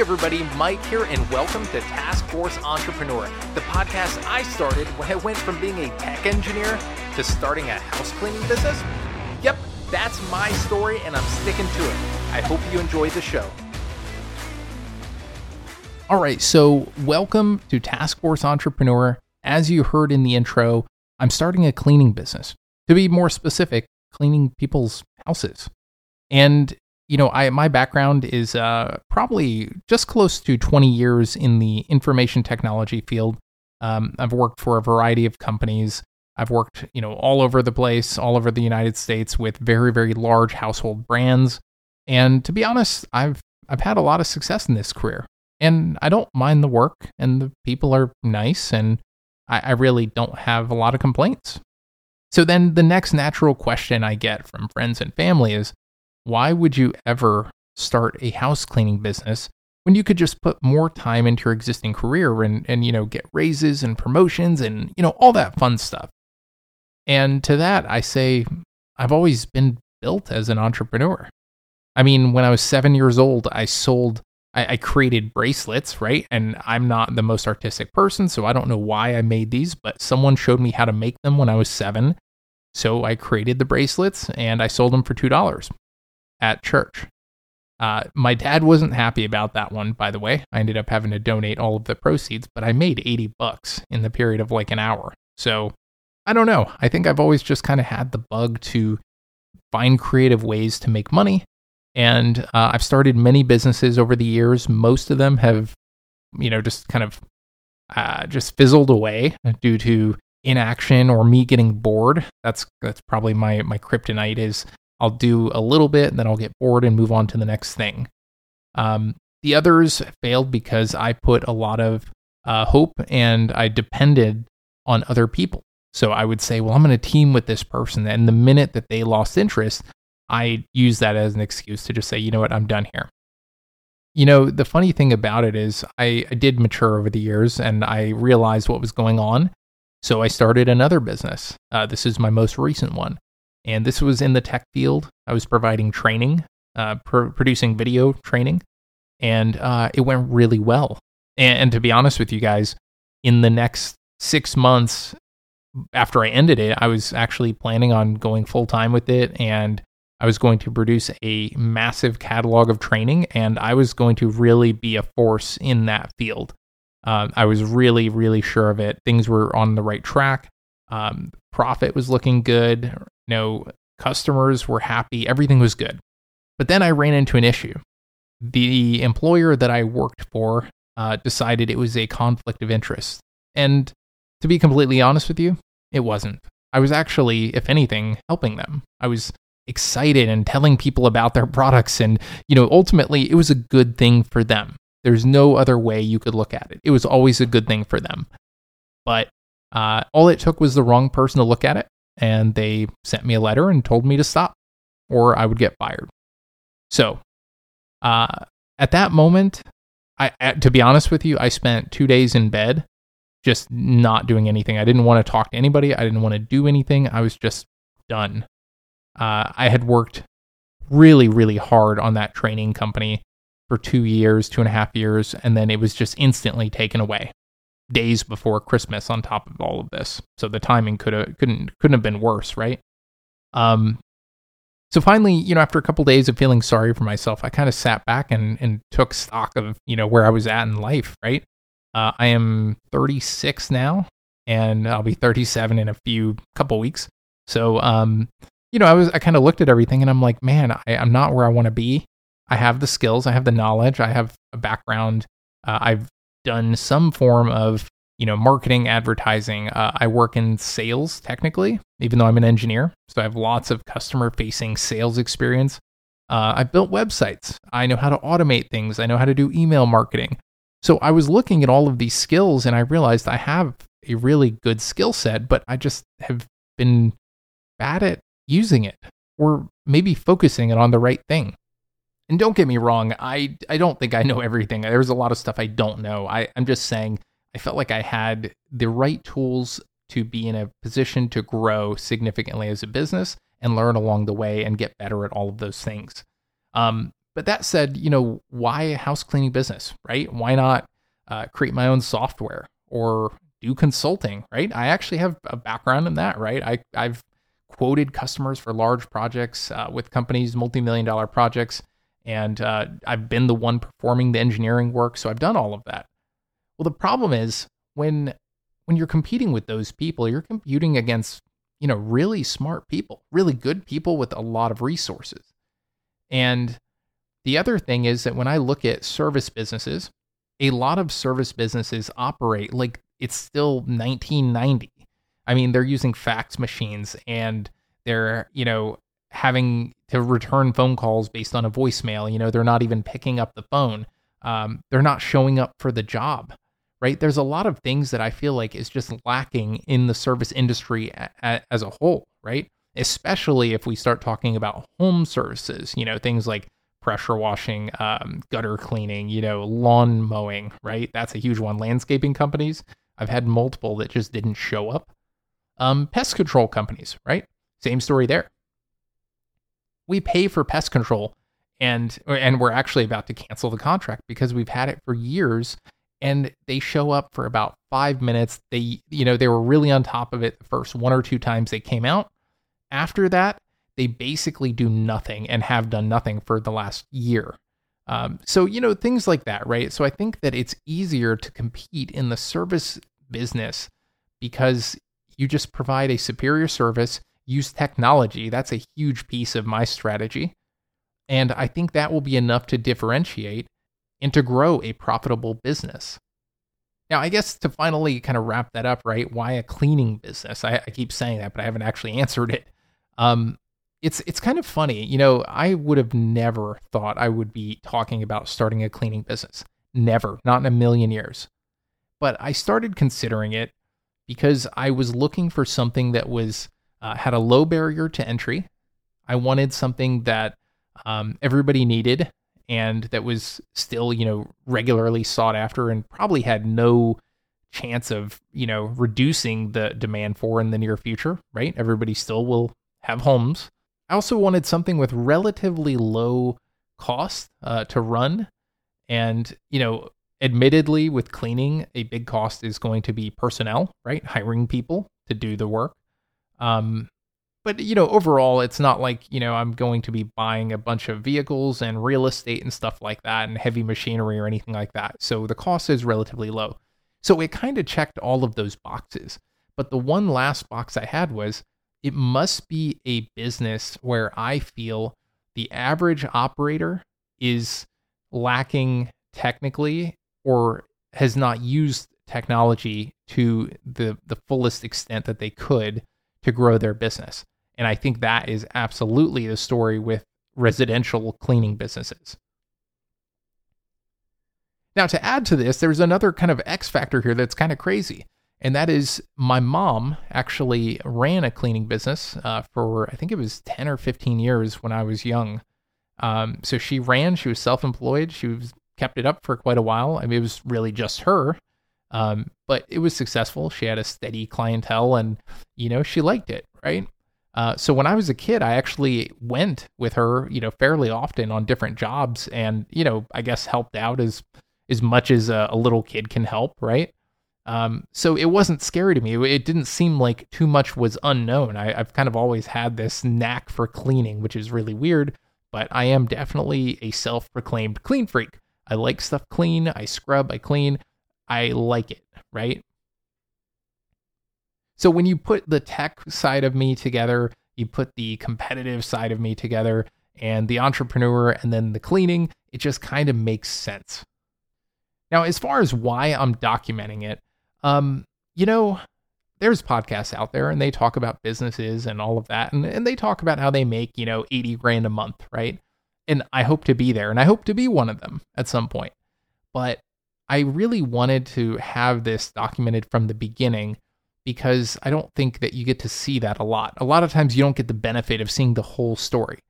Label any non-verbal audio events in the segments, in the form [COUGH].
Everybody, Mike here, and welcome to Task Force Entrepreneur, the podcast I started when I went from being a tech engineer to starting a house cleaning business. Yep, that's my story, and I'm sticking to it. I hope you enjoy the show. All right, so welcome to Task Force Entrepreneur. As you heard in the intro, I'm starting a cleaning business. To be more specific, cleaning people's houses. And you know, I my background is uh, probably just close to 20 years in the information technology field. Um, I've worked for a variety of companies. I've worked, you know, all over the place, all over the United States with very, very large household brands. And to be honest, I've I've had a lot of success in this career, and I don't mind the work, and the people are nice, and I, I really don't have a lot of complaints. So then, the next natural question I get from friends and family is, why would you ever start a house cleaning business when you could just put more time into your existing career and, and you know get raises and promotions and you know all that fun stuff? And to that i say i've always been built as an entrepreneur. I mean when i was seven years old i sold I, I created bracelets right? And i'm not the most artistic person so i don't know why i made these but someone showed me how to make them when i was seven. So i created the bracelets and i sold them for two dollars at church. Uh, my dad wasn't happy about that one, by the way. I ended up having to donate all of the proceeds, but I made 80 bucks in the period of like an hour. So I don't know. I think I've always just kind of had the bug to find creative ways to make money. And uh, I've started many businesses over the years. Most of them have, you know, just kind of uh, just fizzled away due to inaction or me getting bored. That's that's probably my my kryptonite is I'll do a little bit and then I'll get bored and move on to the next thing. Um, the others failed because I put a lot of uh, hope and I depended on other people. So I would say, well, I'm going to team with this person. And the minute that they lost interest, I use that as an excuse to just say, you know what, I'm done here. You know, the funny thing about it is, I, I did mature over the years and I realized what was going on. So I started another business. Uh, this is my most recent one and this was in the tech field. I was providing training, uh, pr- producing video training, and uh, it went really well. And, and, to be honest with you guys, in the next six months after I ended it, I was actually planning on going full time with it, and I was going to produce a massive catalog of training, and I was going to really be a force in that field. Uh, I was really, really sure of it. Things were on the right track. Um, profit was looking good know, customers were happy, everything was good. But then I ran into an issue. The employer that I worked for uh, decided it was a conflict of interest. And to be completely honest with you, it wasn't. I was actually, if anything, helping them. I was excited and telling people about their [LAUGHS] products. And, you know, ultimately, it was a good thing for them. There's no other way you could look at it. It was always a good thing for them. But uh, all it took was the wrong person to look at it and they sent me a letter and told me to stop or I would get fired. So, uh, at that moment, I, to be honest with you, I spent two days in bed just not doing anything. I didn't want to talk to anybody. I didn't want to do anything. I was just done. Uh, I had worked really, really hard on that training company for two years, two and a half years, and then it was just instantly taken away days before Christmas on top of all of this. So the timing could have couldn't couldn't have been worse, right? Um so finally, you know, after a couple days of feeling sorry for myself, I kind of sat back and and took stock of, you know, where I was at in life, right? Uh, I am 36 now and I'll be 37 in a few couple weeks. So um you know, I was I kind of looked at everything and I'm like, man, I, I'm not where I want to be. I have the skills, I have the knowledge, I have a background. Uh, I've done some form of you know marketing advertising. Uh, i work in sales technically even though i'm an engineer. So i have lots of customer facing sales experience. Uh, i built websites. I know how to automate things. I know how to do email marketing. So i was looking at all of these skills and i realized i have a really good skill set but i just have been bad at using it or maybe focusing it on the right thing and don't get me wrong, I I don't think I know everything. There's a lot of stuff I don't know. I, I'm just saying I felt like I had the right tools to be in a position to grow significantly as a business and learn along the way and get better at all of those things. Um, but that said, you know, why a house cleaning business, right? Why not uh, create my own software or do consulting, right? I actually have a background in that, right? I, I've quoted customers for large projects uh, with companies, multi million dollar projects, and uh, I've been the one performing the engineering work. So I've done all of that. Well, the problem is when when you're competing with those people, you're competing against you know really smart people, really good people with a lot of resources. And the other thing is that when I look at service businesses, a lot of service businesses operate like it's still 1990. I mean, they're using fax machines and they're, you know, having to return phone calls based on a voicemail. You know, they're not even picking up the phone. Um, they're not showing up for the job, right? There's a lot of things that I feel like is just lacking in the service industry a- a- as a whole, right? Especially if we start talking about home services, you know, things like pressure washing, um, gutter cleaning, you know, lawn mowing, right? That's a huge one. Landscaping companies, I've had multiple that just didn't show up. Um, pest control companies, right? Same story there. We pay for pest control, and and we're actually about to cancel the contract because we've had it for years, and they show up for about five minutes. They, you know, they were really on top of it the first one or two times they came out. After that, they basically do nothing and have done nothing for the last year. Um, so, you know, things like that, right? So I think that it's easier to compete in the service business because you just provide a superior service, use technology. That's a huge piece of my strategy. And I think that will be enough to differentiate and to grow a profitable business. Now, I guess to finally kind of wrap that up, right? Why a cleaning business? I, I keep saying that, but I haven't actually [LAUGHS] answered it. Um, it's it's kind of funny. You know, I would have never thought I would be talking about starting a cleaning business. Never, not in a million years. But I started considering it because I was looking for something that was uh, had a low barrier to entry. I wanted something that um, everybody needed and that was still, you know, regularly sought after and probably had no chance of, you know, reducing the demand for in the near future, right? Everybody still will have homes. I also wanted something with relatively low cost uh, to run. And, you know, admittedly, with cleaning, a big cost is going to be personnel, right? Hiring people to do the work. Um, but, you know, overall, it's not like, you know, I'm going to be buying a bunch of vehicles and real estate and stuff like that and heavy machinery or anything like that. So the cost is relatively low. So it kind of checked all of those boxes. But the one last box I had was it must be a business where I feel the average operator is lacking technically or has not used technology to the the fullest extent that they could to grow their business. And I think that is absolutely the story with residential cleaning businesses. Now, to add to this, there's another kind of X factor here that's kind of crazy and that is my mom actually ran a cleaning business uh, for I think it was 10 or 15 years when I was young. Um, so she ran, she was self employed, she was kept it up for quite a while. I mean, it was really just her, um, but it was successful. She had a steady clientele and, you know, she liked it, right? Uh, so when I was a kid, I actually went with her, you know, fairly often on different jobs, and you know, I guess helped out as as much as a, a little kid can help, right? Um, so it wasn't scary to me. It didn't seem like too much was unknown. I, have kind of always had this knack for cleaning, which is really weird, but I am definitely a self proclaimed clean freak. I like stuff clean. I scrub, I clean. I like it, right? So when you put the tech side of me together, you put the competitive side of me together, and the entrepreneur, and then the cleaning, it just kind of makes sense. Now, as far as why I'm documenting it, um, you know, there's podcasts out there and they talk about businesses and all of that. And, and they talk about how they make, you know, 80 grand a month, right? And I hope to be there and I hope to be one of them at some point. But I really wanted to have this documented from the beginning because I don't think that you get to see that a lot. A lot of times you don't get the benefit of seeing the whole story.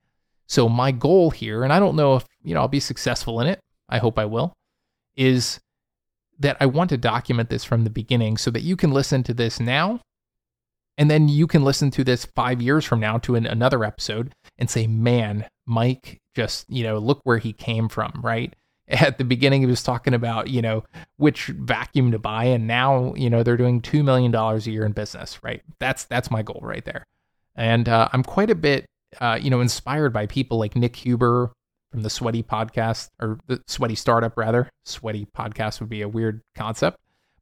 So my goal here, and I don't know if, you know, I'll be successful in it. I hope I will, is that I want to document this from the beginning so that you can listen to this now and then you can listen to this five years from now to an, another episode and say, man, Mike just, you know, look where he came from, right? [LAUGHS] At the beginning, he was talking about, you know, which vacuum to buy, and now, you know, they're doing two million dollars a year in business, right? That's that's my goal right there, and uh, I'm quite a bit, uh, you know, inspired by people like Nick Huber from the Sweaty Podcast or the Sweaty Startup, rather. Sweaty Podcast would be a weird concept,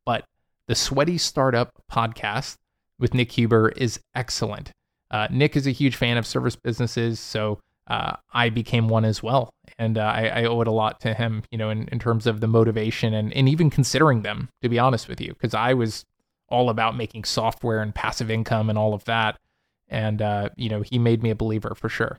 but the Sweaty Startup Podcast with Nick Huber is excellent. Uh, Nick is a huge fan of service businesses, so uh, I became one as well, and uh, I, I, owe it a lot to him, you know, in, in terms of the motivation and, and even considering them. To be honest with you, because I was all about making software and passive income and all of that, and uh, you know, he made me a believer for sure.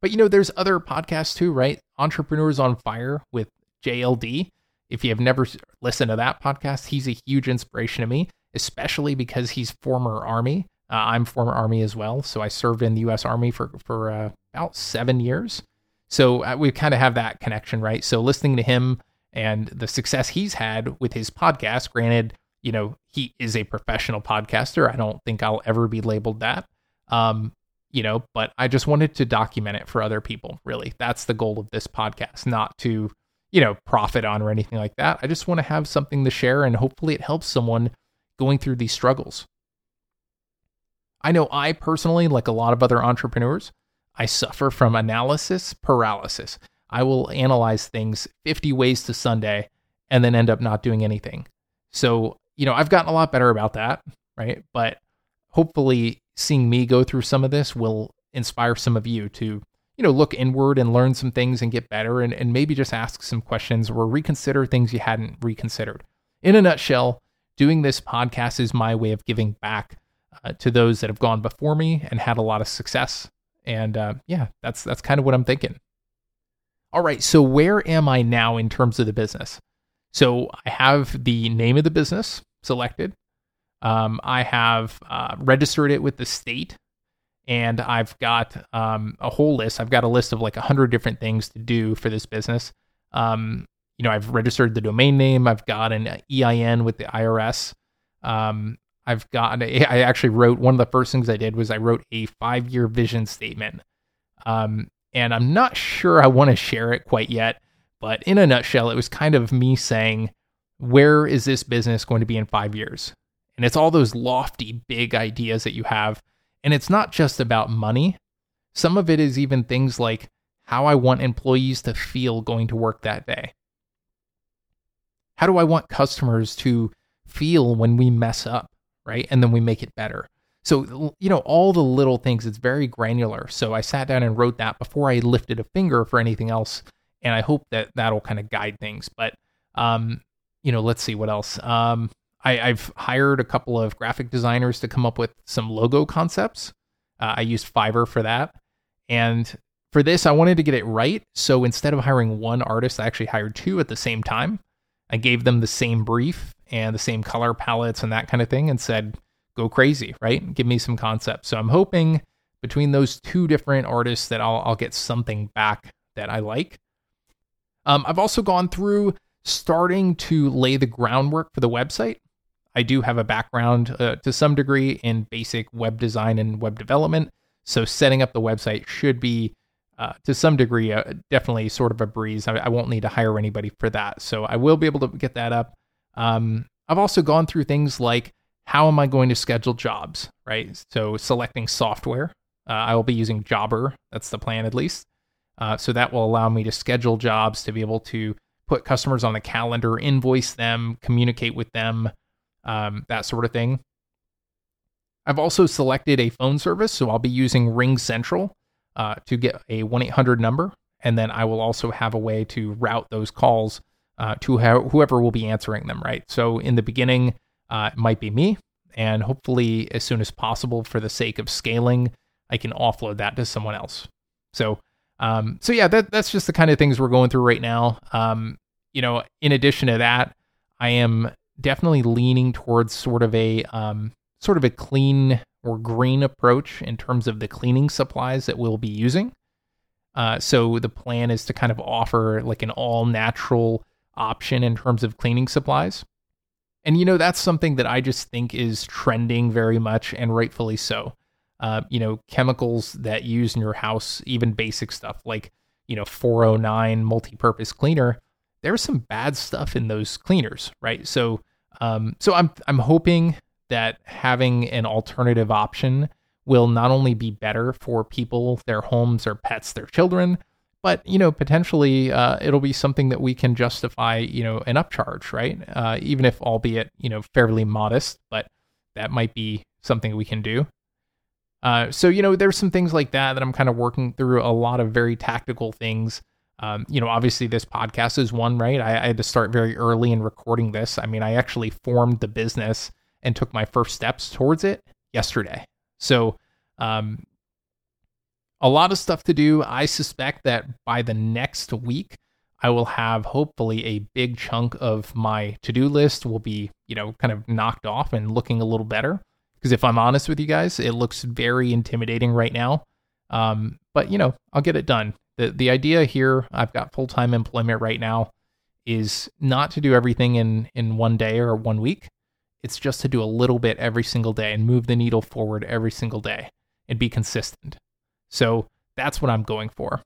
But you know, there's other podcasts too, right? Entrepreneurs on Fire with JLD. If you have never listened to that podcast, he's a huge inspiration to me, especially because he's former Army. Uh, I'm former Army as well, so I served in the U.S. Army for for uh, about seven years. So uh, we kind of have that connection, right? So listening to him and the success he's had with his podcast, granted, you know he is a professional podcaster. I don't think I'll ever be labeled that. Um, you know, but I just wanted to document it for other people, really. That's the goal of this podcast, not to, you know, profit on or anything like that. I just want to have something to share and hopefully it helps someone going through these struggles. I know I personally, like a lot of other entrepreneurs, I suffer from analysis paralysis. I will analyze things 50 ways to Sunday and then end up not doing anything. So, you know, I've gotten a lot better about that, right? But hopefully seeing me go through some of this will inspire some of you to, you know, look inward and learn some things and get better and, and maybe just ask some questions or reconsider things you hadn't reconsidered. In a nutshell, doing this podcast is my way of giving back uh, to those that have gone before me and had a lot of success. And uh, yeah, that's that's kind of what I'm thinking. All right, so where am I now in terms of the business? So I have the name of the business selected. Um, I have uh, registered it with the state, and I've got um, a whole list. I've got a list of like hundred different things to do for this business. Um, you know, I've registered the domain name. I've got an EIN with the IRS. Um, I've got. A, I actually wrote one of the first things I did was I wrote a five-year vision statement. Um, and I'm not sure I want to share it quite yet, but in a nutshell, it was kind of me saying, where is this business going to be in five years? And it's all those lofty, big ideas that you have. And it's not just about money. Some of it is even things like how I want employees to feel going to work that day. How do I want customers to feel when we mess up, right? And then we make it better. So, you know, all the little things, it's very granular. So I sat down and wrote that before I lifted a finger for anything else. And I hope that that'll kind of guide things. But, um, you know, let's see what else. Um, I, have hired a couple of graphic designers to come up with some logo concepts. Uh, I used Fiverr for that. And for this, I wanted to get it right. So instead of hiring one artist, I actually hired two at the same time. I gave them the same brief and the same color palettes and that kind of thing and said, go crazy, right? Give me some concepts. So I'm hoping between those two different artists that I'll, I'll get something back that I like. Um, I've also gone through starting to lay the groundwork for the website. I do have a background uh, to some degree in basic web design and web development. So setting up the website should be uh, to some degree uh, definitely sort of a breeze. I, I, won't need to hire anybody for that. So I will be able to get that up. Um, I've also gone through things like how am I going to schedule jobs, right? So selecting software. Uh, I will be using Jobber. That's the plan at least. Uh, so that will allow me to schedule jobs to be able to put customers on the calendar, invoice them, communicate with them, um, that sort of thing. I've also selected a phone service, so I'll be using Ring Central uh, to get a 1 800 number. And then I will also have a way to route those calls uh, to whoever will be answering them, right? So in the beginning, uh, it might be me. And hopefully, as soon as possible, for the sake of scaling, I can offload that to someone else. So, um, so yeah, that, that's just the kind of things we're going through right now. Um, you know, in addition to that, I am definitely leaning towards sort of a um, sort of a clean or green approach in terms of the cleaning supplies that we'll be using. Uh, so the plan is to kind of offer like an all natural option in terms of cleaning supplies. And you know that's something that I just think is trending very much and rightfully so. uh, you know, chemicals that use in your house, even basic stuff like, you know, 409 multi-purpose cleaner, there's some bad stuff in those cleaners, right? So, um, so I'm I'm hoping that having an alternative option will not only be better for people, their homes, their pets, their children, but you know potentially uh, it'll be something that we can justify you know an upcharge, right? Uh, even if albeit you know fairly modest, but that might be something we can do. Uh, so you know there's some things like that that I'm kind of working through a lot of very tactical things. Um, you know, obviously this podcast is one, right? I, I had to start very early in recording this. I mean, I actually formed the business and took my first steps towards it yesterday. So, um, a lot of stuff to do. I suspect that by the next week, I will have hopefully a big chunk of my to do list will be, you know, kind of knocked off and looking a little better. Because if I'm honest with you guys, it looks very intimidating right now. Um, but, you know, I'll get it done. The, the idea here, I've got full time employment right now, is not to do everything in, in one day or one week. It's just to do a little bit every single day and move the needle forward every single day and be consistent. So that's what I'm going for.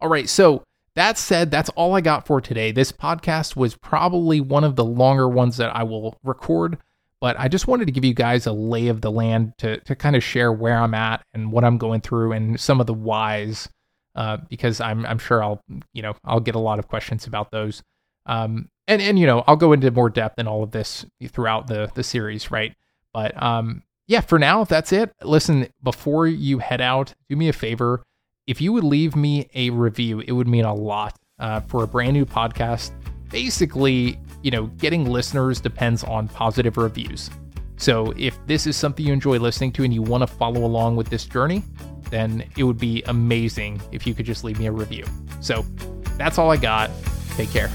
All right, so that said, that's all I got for today. This podcast was probably one of the longer ones that I will record, but I just wanted to give you guys a lay of the land to, to kind of share where I'm at and what I'm going through and some of the whys, uh, because I'm, I'm sure I'll, you know, I'll get a lot of questions about those. Um, and, and, you know, I'll go into more depth in all of this throughout the, the series, right? But um, yeah, for now, if that's it. Listen, before you head out, do me a favor. If you would leave me a review, it would mean a lot uh, for a brand new podcast. Basically, you know, getting listeners depends on positive reviews. So if this is something you enjoy listening to and you want to follow along with this journey, then it would be amazing if you could just leave me a review. So that's all I got. Take care.